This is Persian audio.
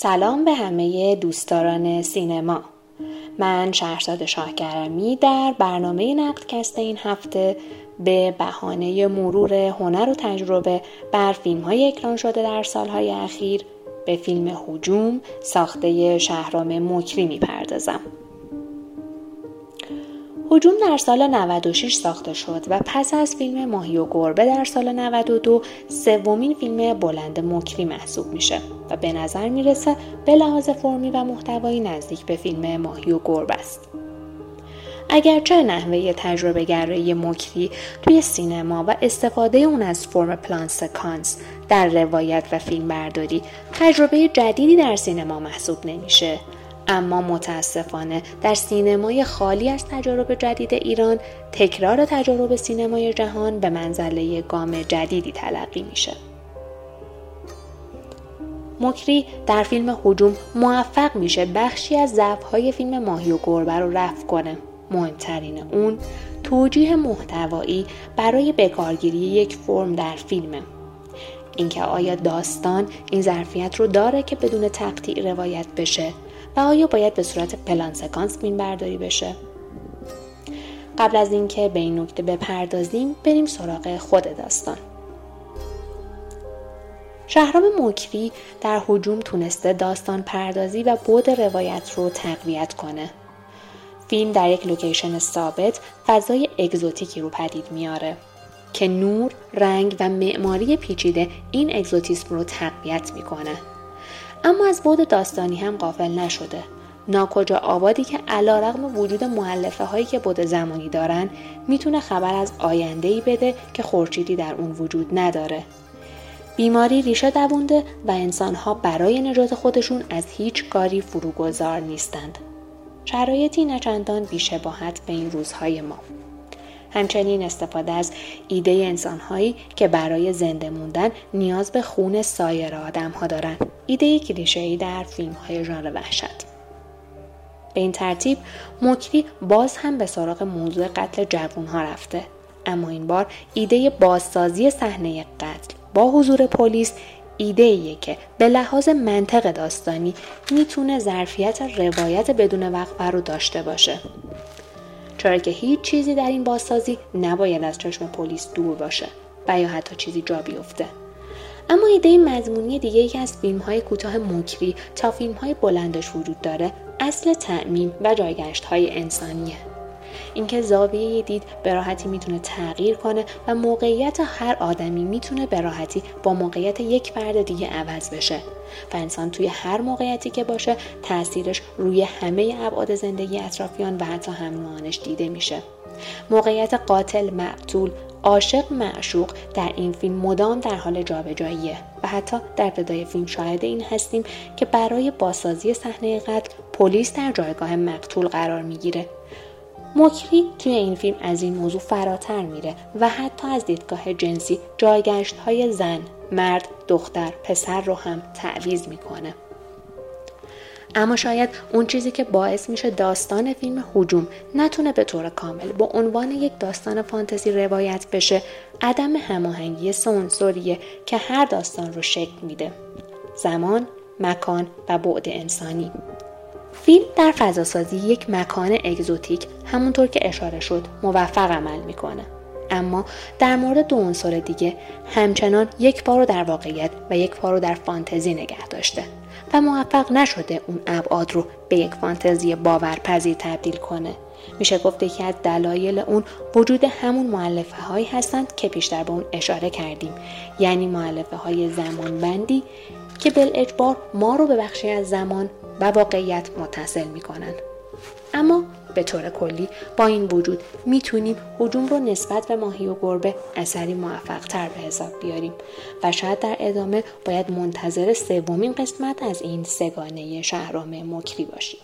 سلام به همه دوستداران سینما من شهرزاد شاهکرمی در برنامه نقدکست این هفته به بهانه مرور هنر و تجربه بر فیلم های اکران شده در سالهای اخیر به فیلم حجوم ساخته شهرام مکری می‌پردازم. هجوم در سال 96 ساخته شد و پس از فیلم ماهی و گربه در سال 92 سومین فیلم بلند مکری محسوب میشه و به نظر می‌رسه به لحاظ فرمی و محتوایی نزدیک به فیلم ماهی و گربه است. اگرچه نحوه تجربه گرایی مکری توی سینما و استفاده اون از فرم پلان سکانس در روایت و فیلم برداری تجربه جدیدی در سینما محسوب نمیشه اما متاسفانه در سینمای خالی از تجارب جدید ایران تکرار تجارب سینمای جهان به منزله گام جدیدی تلقی میشه. مکری در فیلم حجوم موفق میشه بخشی از ضعفهای فیلم ماهی و گربه رو رفع کنه. مهمترین اون توجیه محتوایی برای بکارگیری یک فرم در فیلمه. اینکه آیا داستان این ظرفیت رو داره که بدون تقطیع روایت بشه آیا باید به صورت پلان سکانس فیلم برداری بشه؟ قبل از اینکه به این نکته بپردازیم بریم سراغ خود داستان. شهرام مکری در هجوم تونسته داستان پردازی و بعد روایت رو تقویت کنه. فیلم در یک لوکیشن ثابت فضای اگزوتیکی رو پدید میاره که نور، رنگ و معماری پیچیده این اگزوتیسم رو تقویت می‌کنه. اما از بود داستانی هم قافل نشده. ناکجا آبادی که علا رقم وجود معلفه هایی که بود زمانی دارن می‌تونه خبر از آینده ای بده که خورشیدی در اون وجود نداره. بیماری ریشه دوونده و انسانها برای نجات خودشون از هیچ کاری فروگذار نیستند. شرایطی نچندان بیشباهت به این روزهای ما. همچنین استفاده از ایده انسانهایی که برای زنده موندن نیاز به خون سایر آدم ها دارن. ایده کلیشه‌ای در فیلم های ژانر وحشت. به این ترتیب مکری باز هم به سراغ موضوع قتل جوون ها رفته. اما این بار ایده بازسازی صحنه قتل با حضور پلیس ایده ایه که به لحاظ منطق داستانی می‌تونه ظرفیت روایت بدون وقفه رو داشته باشه. چرا که هیچ چیزی در این بازسازی نباید از چشم پلیس دور باشه و یا حتی چیزی جا بیفته. اما ایده مضمونی دیگه ای که از فیلم های کوتاه مکری تا فیلم های بلندش وجود داره اصل تعمیم و جایگشت های انسانیه. اینکه زاویه دید به راحتی می‌تونه تغییر کنه و موقعیت هر آدمی می‌تونه به راحتی با موقعیت یک فرد دیگه عوض بشه. و انسان توی هر موقعیتی که باشه تاثیرش روی همه ابعاد زندگی اطرافیان و حتی همنوعانش دیده میشه. موقعیت قاتل مقتول عاشق معشوق در این فیلم مدام در حال جابجاییه و حتی در ابتدای فیلم شاهد این هستیم که برای بازسازی صحنه قتل پلیس در جایگاه مقتول قرار می‌گیره. مکری توی این فیلم از این موضوع فراتر میره و حتی از دیدگاه جنسی جایگشت های زن، مرد، دختر، پسر رو هم تعویز می‌کنه. اما شاید اون چیزی که باعث میشه داستان فیلم حجوم نتونه به طور کامل با عنوان یک داستان فانتزی روایت بشه عدم هماهنگی سونسوریه که هر داستان رو شکل میده زمان مکان و بعد انسانی فیلم در فضاسازی یک مکان اگزوتیک همونطور که اشاره شد موفق عمل می‌کنه. اما در مورد دو عنصر دیگه همچنان یک پا رو در واقعیت و یک پا رو در فانتزی نگه داشته و موفق نشده اون ابعاد رو به یک فانتزی باورپذیر تبدیل کنه. میشه گفت یکی از دلایل اون وجود همون معلفه هایی هستند که پیشتر به اون اشاره کردیم. یعنی معلفه های زمان که بل اجبار ما رو به بخشی از زمان و واقعیت متصل می‌کنن. اما به طور کلی با این وجود می‌تونیم حجوم رو نسبت به ماهی و گربه اثری موفق تر به حساب بیاریم و شاید در ادامه باید منتظر سومین قسمت از این سگانه شهرام مکری باشیم.